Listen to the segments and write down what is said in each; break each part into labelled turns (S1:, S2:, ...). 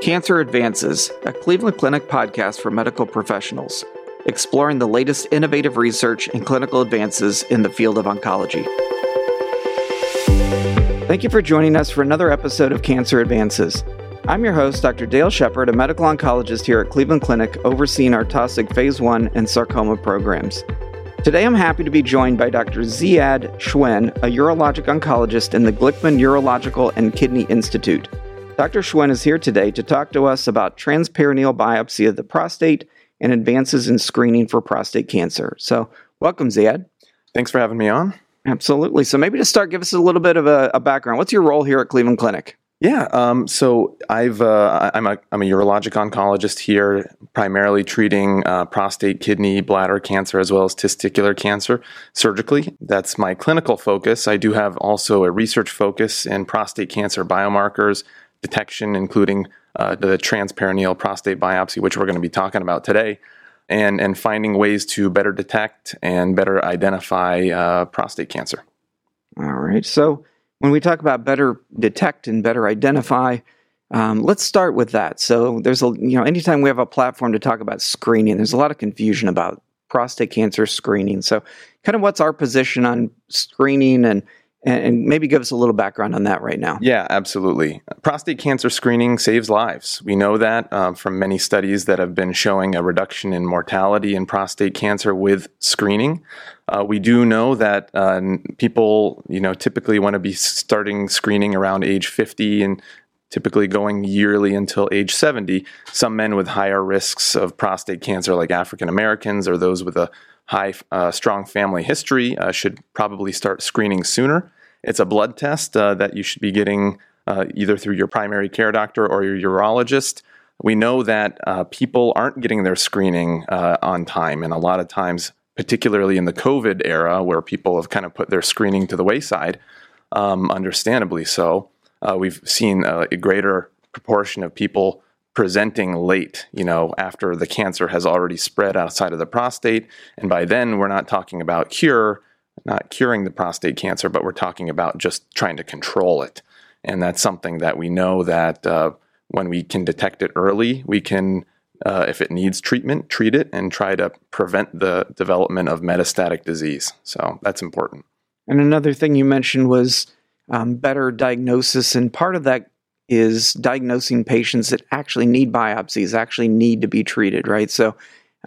S1: Cancer Advances, a Cleveland Clinic podcast for medical professionals, exploring the latest innovative research and clinical advances in the field of oncology. Thank you for joining us for another episode of Cancer Advances. I'm your host, Dr. Dale Shepard, a medical oncologist here at Cleveland Clinic, overseeing our Taussig Phase 1 and sarcoma programs. Today, I'm happy to be joined by Dr. Zeyad Schwen, a urologic oncologist in the Glickman Urological and Kidney Institute. Dr. Schwen is here today to talk to us about transperineal biopsy of the prostate and advances in screening for prostate cancer. So, welcome, Zeyad.
S2: Thanks for having me on.
S1: Absolutely. So, maybe to start, give us a little bit of a, a background. What's your role here at Cleveland Clinic?
S2: Yeah, um, so I've uh, I'm a I'm a urologic oncologist here, primarily treating uh, prostate, kidney, bladder cancer as well as testicular cancer surgically. That's my clinical focus. I do have also a research focus in prostate cancer biomarkers, detection, including uh, the transperineal prostate biopsy, which we're going to be talking about today, and, and finding ways to better detect and better identify uh, prostate cancer.
S1: All right. So, when we talk about better detect and better identify, um, let's start with that. So, there's a, you know, anytime we have a platform to talk about screening, there's a lot of confusion about prostate cancer screening. So, kind of what's our position on screening and and maybe give us a little background on that right now.
S2: Yeah, absolutely. Prostate cancer screening saves lives. We know that uh, from many studies that have been showing a reduction in mortality in prostate cancer with screening. Uh, we do know that uh, people, you know, typically want to be starting screening around age 50 and typically going yearly until age 70. Some men with higher risks of prostate cancer, like African Americans or those with a high, uh, strong family history uh, should probably start screening sooner. It's a blood test uh, that you should be getting uh, either through your primary care doctor or your urologist. We know that uh, people aren't getting their screening uh, on time, and a lot of times, particularly in the COVID era, where people have kind of put their screening to the wayside, um, understandably so, we've seen a greater proportion of people presenting late, you know, after the cancer has already spread outside of the prostate. And by then, we're not talking about cure, not curing the prostate cancer, but we're talking about just trying to control it. And that's something that we know that uh, when we can detect it early, we can, uh, if it needs treatment, treat it and try to prevent the development of metastatic disease. So that's important.
S1: And another thing you mentioned was um, better diagnosis. And part of that is diagnosing patients that actually need biopsies, actually need to be treated, right? So,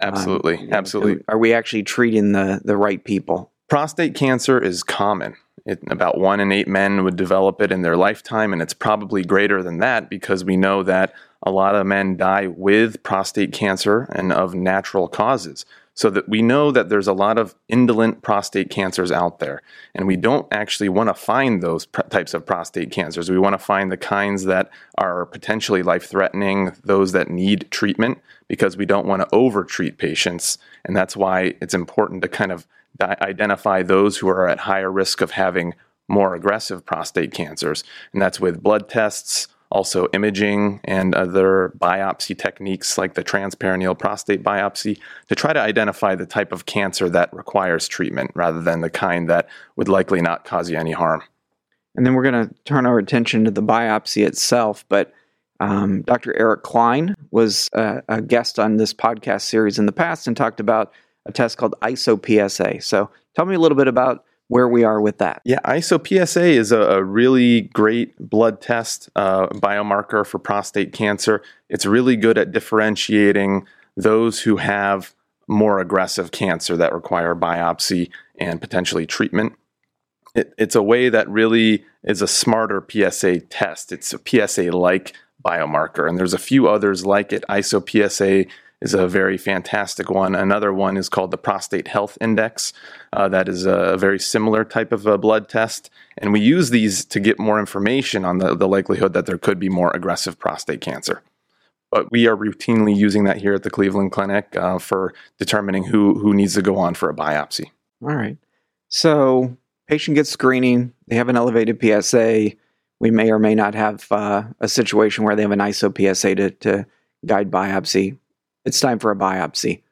S2: absolutely, um, absolutely.
S1: Are we actually treating the the right people?
S2: Prostate cancer is common. It, about one in eight men would develop it in their lifetime, and it's probably greater than that because we know that a lot of men die with prostate cancer and of natural causes so that we know that there's a lot of indolent prostate cancers out there and we don't actually want to find those pr- types of prostate cancers. We want to find the kinds that are potentially life threatening those that need treatment because we don't want to overtreat patients and that's why it's important to kind of di- identify those who are at higher risk of having more aggressive prostate cancers and that's with blood tests also imaging and other biopsy techniques like the transperineal prostate biopsy to try to identify the type of cancer that requires treatment rather than the kind that would likely not cause you any harm.
S1: And then we're going to turn our attention to the biopsy itself. But um, Dr. Eric Klein was a, a guest on this podcast series in the past and talked about a test called ISO-PSA. So tell me a little bit about where we are with that.
S2: Yeah, ISO-PSA is a, a really great blood test uh, biomarker for prostate cancer. It's really good at differentiating those who have more aggressive cancer that require biopsy and potentially treatment. It, it's a way that really is a smarter PSA test. It's a PSA like biomarker, and there's a few others like it. ISO-PSA is a very fantastic one. Another one is called the Prostate Health Index. Uh, that is a very similar type of a blood test. And we use these to get more information on the, the likelihood that there could be more aggressive prostate cancer. But we are routinely using that here at the Cleveland Clinic uh, for determining who, who needs to go on for a biopsy.
S1: All right. So, patient gets screening, they have an elevated PSA. We may or may not have uh, a situation where they have an ISO PSA to, to guide biopsy it's time for a biopsy.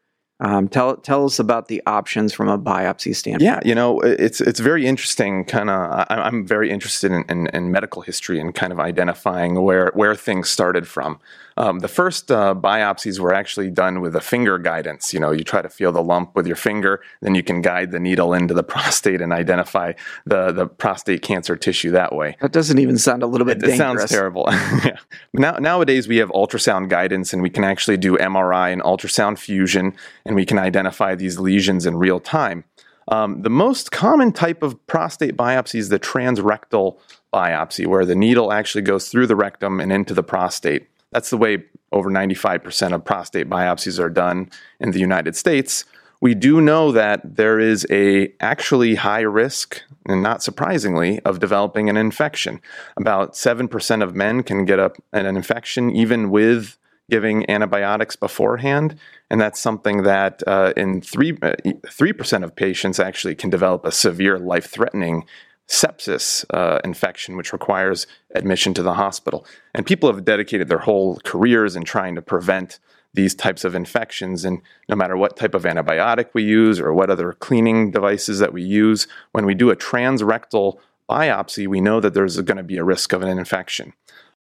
S1: Um, tell tell us about the options from a biopsy standpoint.
S2: Yeah, you know, it's it's very interesting. Kind of, I'm very interested in, in, in, medical history and kind of identifying where where things started from. Um, the first uh, biopsies were actually done with a finger guidance. You know, you try to feel the lump with your finger, then you can guide the needle into the prostate and identify the, the prostate cancer tissue that way.
S1: That doesn't even sound a little bit
S2: it, it sounds terrible. yeah. Now, nowadays, we have ultrasound guidance and we can actually do MRI and ultrasound fusion and we can identify these lesions in real time. Um, the most common type of prostate biopsy is the transrectal biopsy, where the needle actually goes through the rectum and into the prostate. That's the way over 95% of prostate biopsies are done in the United States. We do know that there is a actually high risk, and not surprisingly, of developing an infection. About 7% of men can get a, an infection even with giving antibiotics beforehand, and that's something that uh, in three uh, three percent of patients actually can develop a severe life-threatening sepsis uh, infection, which requires admission to the hospital. And people have dedicated their whole careers in trying to prevent these types of infections. And no matter what type of antibiotic we use or what other cleaning devices that we use, when we do a transrectal biopsy, we know that there's going to be a risk of an infection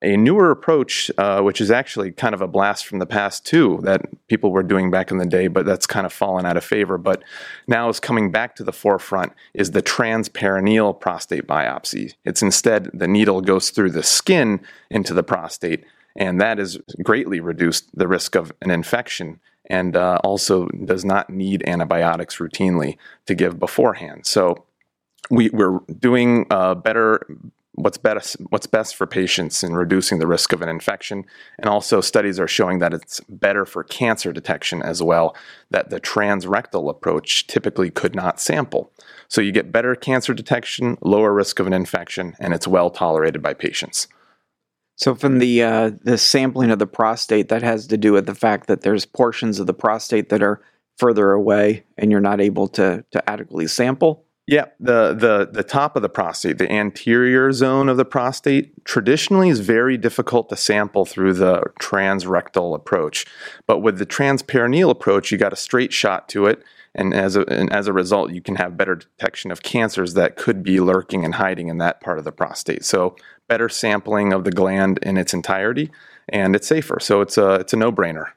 S2: a newer approach, uh, which is actually kind of a blast from the past too, that people were doing back in the day, but that's kind of fallen out of favor. But now is coming back to the forefront is the transperineal prostate biopsy. It's instead the needle goes through the skin into the prostate, and that has greatly reduced the risk of an infection. And uh, also does not need antibiotics routinely to give beforehand. So we, are doing uh, better what's best what's best for patients in reducing the risk of an infection. And also studies are showing that it's better for cancer detection as well that the transrectal approach typically could not sample. So you get better cancer detection lower risk of an infection and it's well tolerated by patients.
S1: So from the uh, the sampling of the prostate that has to do with the fact that there's portions of the prostate that are further away and you're not able to to adequately sample
S2: yeah, the, the the top of the prostate, the anterior zone of the prostate, traditionally is very difficult to sample through the transrectal approach. But with the transperineal approach, you got a straight shot to it, and as a, and as a result, you can have better detection of cancers that could be lurking and hiding in that part of the prostate. So better sampling of the gland in its entirety, and it's safer. So it's a it's a no brainer.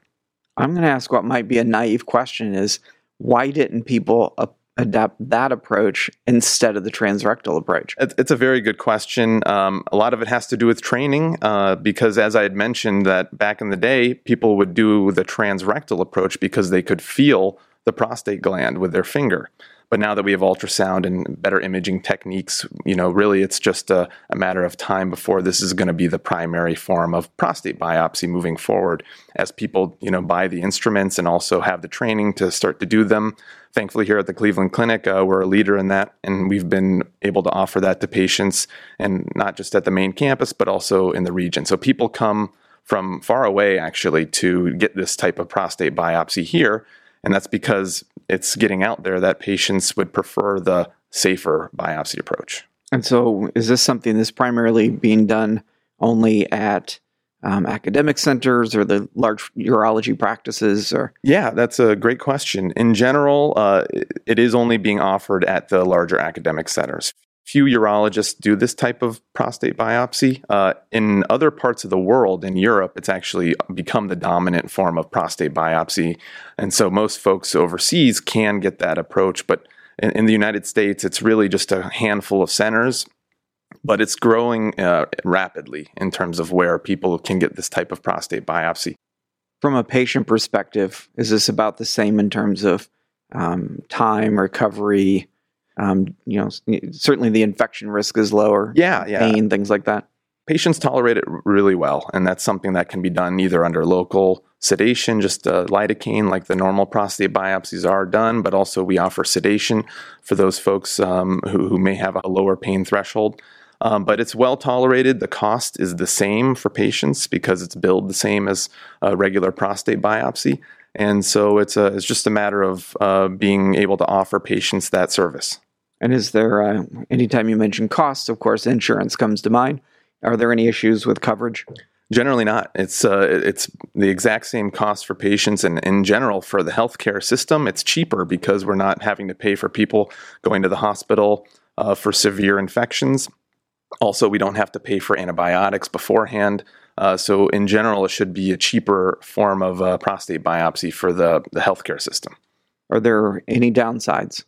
S1: I'm going to ask what might be a naive question: is why didn't people adopt that approach instead of the transrectal approach?
S2: It's a very good question. Um, a lot of it has to do with training, uh, because as I had mentioned, that back in the day, people would do the transrectal approach because they could feel the prostate gland with their finger. But now that we have ultrasound and better imaging techniques, you know, really it's just a, a matter of time before this is going to be the primary form of prostate biopsy moving forward. As people, you know, buy the instruments and also have the training to start to do them. Thankfully, here at the Cleveland Clinic, uh, we're a leader in that, and we've been able to offer that to patients, and not just at the main campus, but also in the region. So people come from far away actually to get this type of prostate biopsy here and that's because it's getting out there that patients would prefer the safer biopsy approach.
S1: And so, is this something that's primarily being done only at um, academic centers or the large urology practices? Or
S2: yeah, that's a great question. In general, uh, it is only being offered at the larger academic centers few urologists do this type of prostate biopsy. Uh, in other parts of the world, in Europe, it's actually become the dominant form of prostate biopsy. And so most folks overseas can get that approach. But in, in the United States, it's really just a handful of centers. But it's growing uh, rapidly in terms of where people can get this type of prostate biopsy.
S1: From a patient perspective, is this about the same in terms of um, time, recovery, um, you know, certainly the infection risk is lower.
S2: Yeah, yeah.
S1: Pain, things like that.
S2: Patients tolerate it really well, and that's something that can be done either under local sedation, just uh, lidocaine, like the normal prostate biopsies are done, but also we offer sedation for those folks um, who, who may have a lower pain threshold. Um, but it's well tolerated. The cost is the same for patients because it's billed the same as a regular prostate biopsy. And so it's, a, it's just a matter of uh, being able to offer patients that service.
S1: And is there, uh, anytime you mention costs, of course, insurance comes to mind. Are there any issues with coverage?
S2: Generally not. It's uh, it's the exact same cost for patients, and in general for the healthcare system, it's cheaper because we're not having to pay for people going to the hospital uh, for severe infections. Also, we don't have to pay for antibiotics beforehand. Uh, so, in general, it should be a cheaper form of uh, prostate biopsy for the, the healthcare system.
S1: Are there any downsides?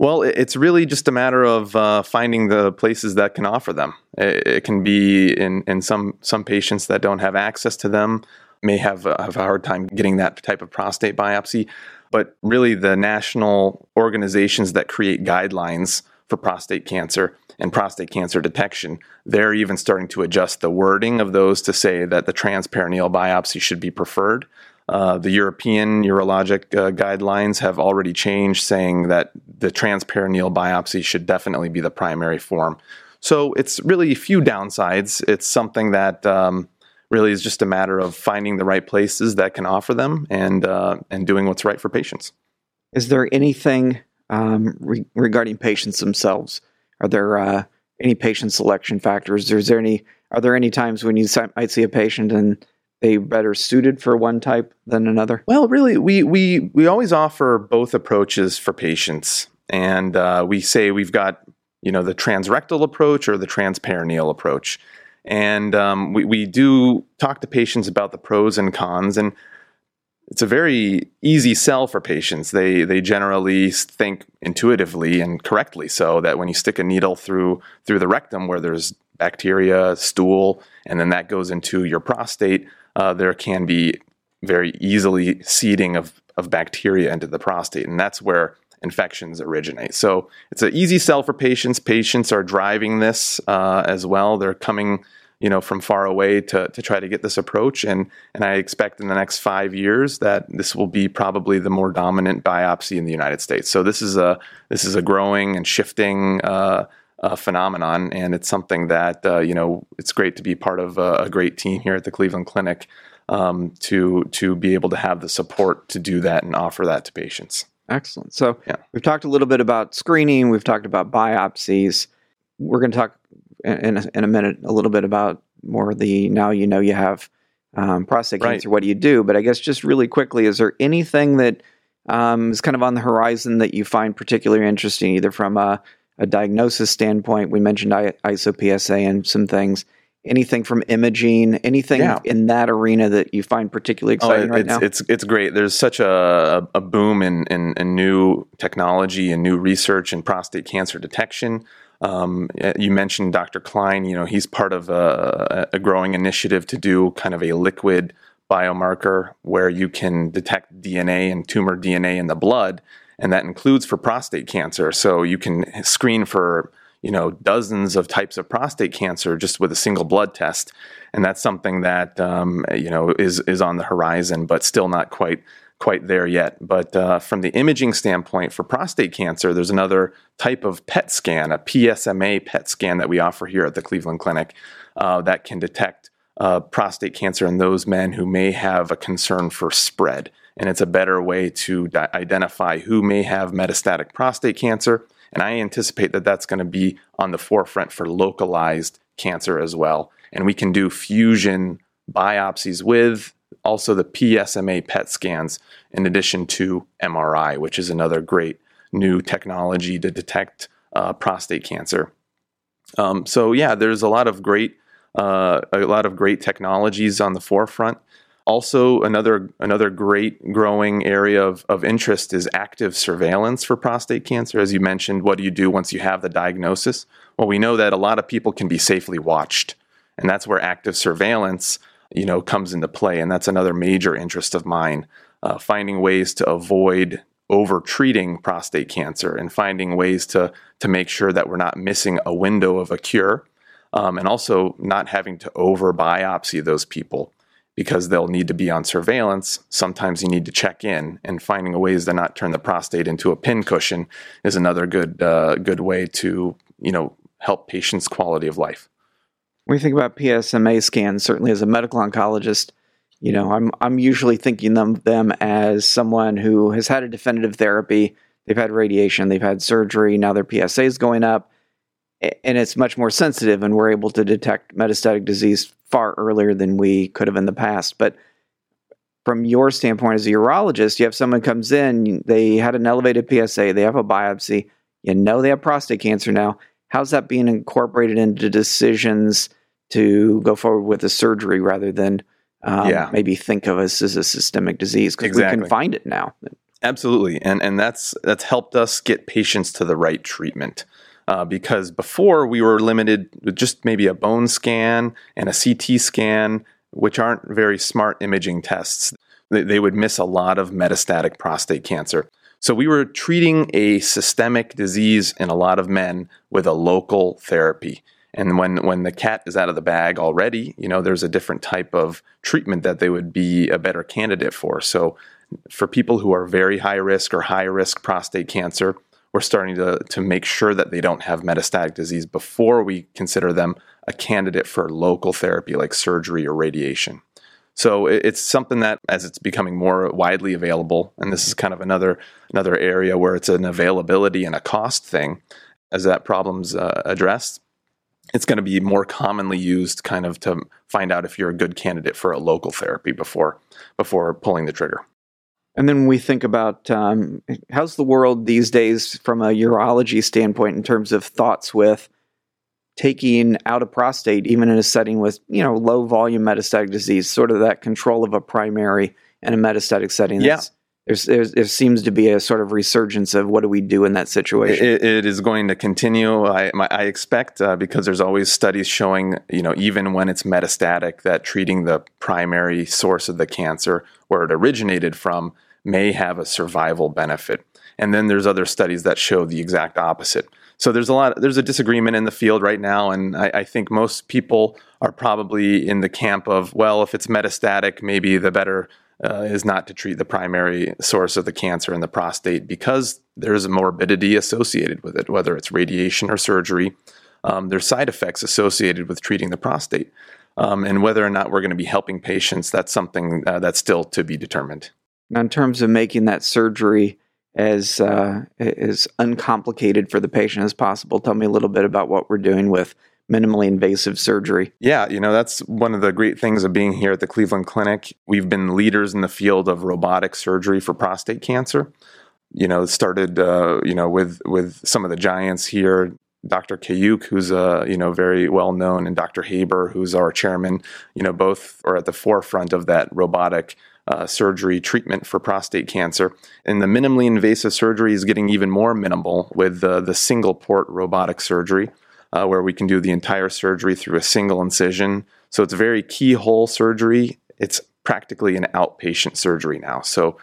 S2: Well, it's really just a matter of uh, finding the places that can offer them. It, it, can be in, in some some patients that don't have access to them may have a, have a hard time getting that type of prostate biopsy. But really, the national organizations that create guidelines for prostate cancer and prostate cancer detection, they're even starting to adjust the wording of those to say that the transperineal biopsy should be preferred. Uh, the European urologic uh, guidelines have already changed, saying that the transperineal biopsy should definitely be the primary form. So it's really a few downsides. It's something that um, really is just a matter of finding the right places that can offer them and uh, and doing what's right for patients.
S1: Is there anything um, re- regarding patients themselves? Are there uh, any patient selection factors? Is there any? Are there any times when you might see a patient and they better suited for one type than another?
S2: Well, really, we we we always offer both approaches for patients, and uh, we say we've got you know the transrectal approach or the transperineal approach, and um, we we do talk to patients about the pros and cons and. It's a very easy sell for patients. They they generally think intuitively and correctly so that when you stick a needle through through the rectum where there's bacteria, stool, and then that goes into your prostate, uh, there can be very easily seeding of, of bacteria into the prostate, and that's where infections originate. So it's an easy sell for patients. Patients are driving this uh, as well. They're coming, you know, from far away to, to try to get this approach, and and I expect in the next five years that this will be probably the more dominant biopsy in the United States. So this is a this is a growing and shifting. Uh, uh, phenomenon, and it's something that uh, you know it's great to be part of a, a great team here at the Cleveland Clinic um, to to be able to have the support to do that and offer that to patients.
S1: Excellent. So yeah. we've talked a little bit about screening. We've talked about biopsies. We're going to talk in a, in a minute a little bit about more the now you know you have um, prostate right. cancer. What do you do? But I guess just really quickly, is there anything that um, is kind of on the horizon that you find particularly interesting, either from a a diagnosis standpoint, we mentioned ISO-PSA and some things. Anything from imaging, anything yeah. in that arena that you find particularly oh, exciting oh, right
S2: it's,
S1: now?
S2: It's it's great. There's such a, a boom in, in, in new technology and new research in prostate cancer detection. Um, you mentioned Dr. Klein. You know, he's part of a, a, growing initiative to do kind of a liquid biomarker where you can detect DNA and tumor DNA in the blood and that includes for prostate cancer. So you can screen for you know dozens of types of prostate cancer just with a single blood test, and that's something that um, you know is is on the horizon, but still not quite quite there yet. But uh, from the imaging standpoint for prostate cancer, there's another type of PET scan, a PSMA PET scan that we offer here at the Cleveland Clinic uh, that can detect uh, prostate cancer in those men who may have a concern for spread and it's a better way to di- identify who may have metastatic prostate cancer. And I anticipate that that's going to be on the forefront for localized cancer as well. And we can do fusion biopsies with also the PSMA PET scans, in addition to MRI, which is another great new technology to detect uh, prostate cancer. Um, so yeah, there's a lot of great uh, a lot of great technologies on the forefront. Also, another another great growing area of, of interest is active surveillance for prostate cancer. As you mentioned, what do you do once you have the diagnosis? Well, we know that a lot of people can be safely watched, and that's where active surveillance, you know, comes into play. And that's another major interest of mine, uh, finding ways to avoid over treating prostate cancer and finding ways to to make sure that we're not missing a window of a cure, um, and also not having to over biopsy those people because they'll need to be on surveillance. Sometimes you need to check in, and finding ways to not turn the prostate into a pincushion is another good uh, good way to you know help patients' quality of life.
S1: When you think about PSMA scans, certainly as a medical oncologist, you know I'm I'm usually thinking of them as someone who has had a definitive therapy. They've had radiation, they've had surgery, now their PSA is going up. And it's much more sensitive and we're able to detect metastatic disease far earlier than we could have in the past. But from your standpoint as a urologist you have someone comes in they had an elevated psa they have a biopsy you know they have prostate cancer now. How's that being incorporated into decisions to go forward with a surgery rather than um,
S2: Yeah.
S1: maybe think of us as a systemic disease because we can find it now.
S2: Absolutely, and and that's that's helped us get patients to the right treatment. Uh, because before we were limited with just maybe a bone scan and a CT scan, which aren't very smart imaging tests. They, they would miss a lot of metastatic prostate cancer. So we were treating a systemic disease in a lot of men with a local therapy. And when, when the cat is out of the bag already, you know, there's a different type of treatment that they would be a better candidate for. So for people who are very high risk or high risk prostate cancer, we're starting to, to make sure that they don't have metastatic disease before we consider them a candidate for local therapy like surgery or radiation. So it's something that as it's becoming more widely available, and this is kind of another another area where it's an availability and a cost thing, as that problem's uh, addressed, it's going to be more commonly used kind of to find out if you're a good candidate for a local therapy before before pulling the trigger.
S1: And then we think about um, how's the world these days from a urology standpoint in terms of thoughts with taking out a prostate, even in a setting with you know low volume metastatic disease, sort of that control of a primary and a metastatic setting.
S2: Yeah.
S1: There's, there's, there seems to be a sort of resurgence of what do we do in that situation.
S2: It, it is going to continue. I, my, I expect uh, because there's always studies showing, you know, even when it's metastatic, that treating the primary source of the cancer, where it originated from, may have a survival benefit. And then there's other studies that show the exact opposite. So there's a lot. There's a disagreement in the field right now, and I, I think most people are probably in the camp of, well, if it's metastatic, maybe the better uh, is not to treat the primary source of the cancer in the prostate because there's a morbidity associated with it, whether it's radiation or surgery. Um, there's side effects associated with treating the prostate. Um, and whether or not we're going to be helping patients, that's something uh, that's still to be determined.
S1: Now, in terms of making that surgery as uh, as uncomplicated for the patient as possible, tell me a little bit about what we're doing with minimally invasive surgery.
S2: Yeah, you know, that's one of the great things of being here at the Cleveland Clinic. We've been leaders in the field of robotic surgery for prostate cancer. You know, started, uh, you know, with with some of the giants here, Dr. Kaouk, who's uh, you know very well known, and Dr. Haber, who's our chairman. You know, both are at the forefront of that robotic uh, surgery treatment for prostate cancer. And the minimally invasive surgery is getting even more minimal with uh, the single port robotic surgery uh, where we can do the entire surgery through a single incision. So it's very keyhole surgery. It's practically an outpatient surgery now. So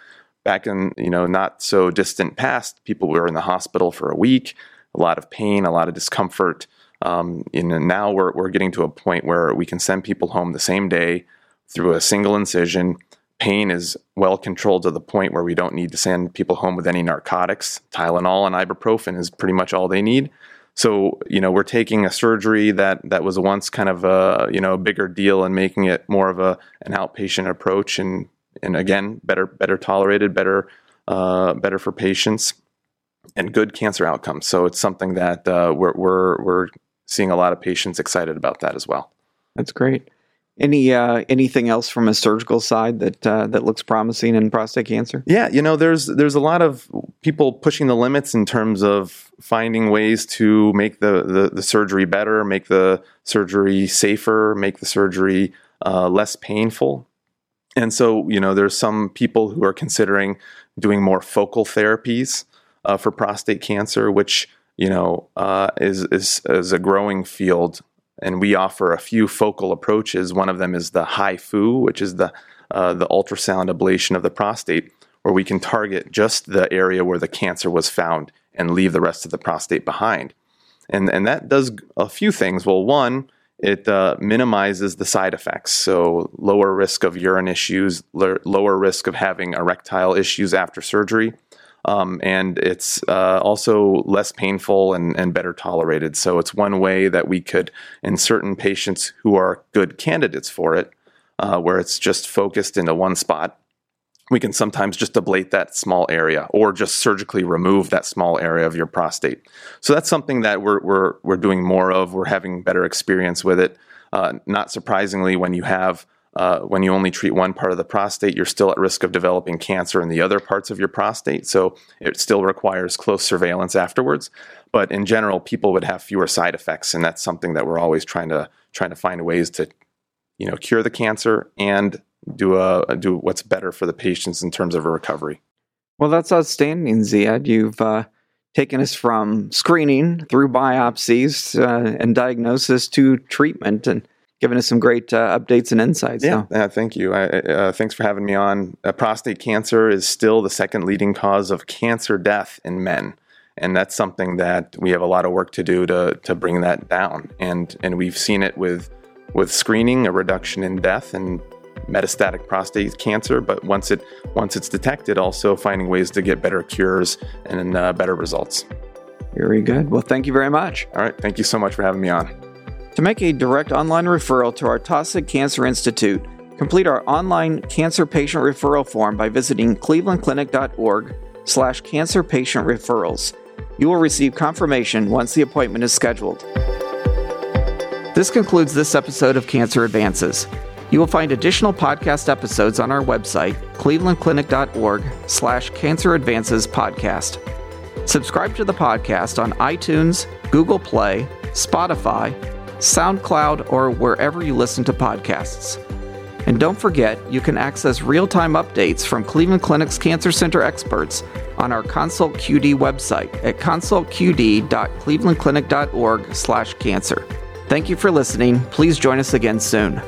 S2: back in you know not so distant past, people were in the hospital for a week, a lot of pain, a lot of discomfort. Um, and now we're we're getting to a point where we can send people home the same day through a single incision. Pain is well controlled to the point where we don't need to send people home with any narcotics. Tylenol and ibuprofen is pretty much all they need. So you know we're taking a surgery that that was once kind of a you know bigger deal and making it more of a an outpatient approach and and again better better tolerated better uh, better for patients and good cancer outcomes. So it's something that uh, we're we're we're seeing a lot of patients excited about that as well.
S1: That's great. Any uh, anything else from a surgical side that uh, that looks promising in prostate cancer?
S2: Yeah, you know, there's there's a lot of people pushing the limits in terms of finding ways to make the the, the surgery better, make the surgery safer, make the surgery uh, less painful. And so, you know, there's some people who are considering doing more focal therapies uh, for prostate cancer, which you know uh, is is is a growing field and we offer a few focal approaches. One of them is the HIFU, which is the uh, the ultrasound ablation of the prostate, where we can target just the area where the cancer was found and leave the rest of the prostate behind. And and that does a few things. Well, one, it uh, minimizes the side effects, so lower risk of urine issues, l- lower risk of having erectile issues after surgery. Um, and it's uh, also less painful and, and better tolerated. So it's one way that we could, in certain patients who are good candidates for it, uh, where it's just focused into one spot, we can sometimes just ablate that small area or just surgically remove that small area of your prostate. So that's something that we're, we're, we're doing more of. We're having better experience with it. Uh, not surprisingly, when you have uh, when you only treat one part of the prostate, you're still at risk of developing cancer in the other parts of your prostate. So it still requires close surveillance afterwards. But in general, people would have fewer side effects, and that's something that we're always trying to trying to find ways to, you know, cure the cancer and do a do what's better for the patients in terms of a recovery.
S1: Well, that's outstanding, Zeyad. You've uh, taken us from screening through biopsies uh, and diagnosis to treatment, and given us some great uh, updates and insights.
S2: Yeah, yeah thank you. I, uh, thanks for having me on. Uh, prostate cancer is still the second leading cause of cancer death in men. And that's something that we have a lot of work to do to, to bring that down. And, and we've seen it with, with screening, a reduction in death and metastatic prostate cancer. But once, it, once it's detected, also finding ways to get better cures and uh, better results.
S1: Very good. Well, thank you very much.
S2: All right. Thank you so much for having me on.
S1: To make a direct online referral to our Taussig Cancer Institute, complete our online cancer patient referral form by visiting clevelandclinic.org slash cancer patient referrals. You will receive confirmation once the appointment is scheduled. This concludes this episode of Cancer Advances. You will find additional podcast episodes on our website, clevelandclinic.org slash cancer advances podcast. Subscribe to the podcast on iTunes, Google Play, Spotify, SoundCloud, or wherever you listen to podcasts. And don't forget, you can access real-time updates from Cleveland Clinic's Cancer Center experts on our Consult QD website at consultqd.clevelandclinic.org/cancer. Thank you for listening. Please join us again soon.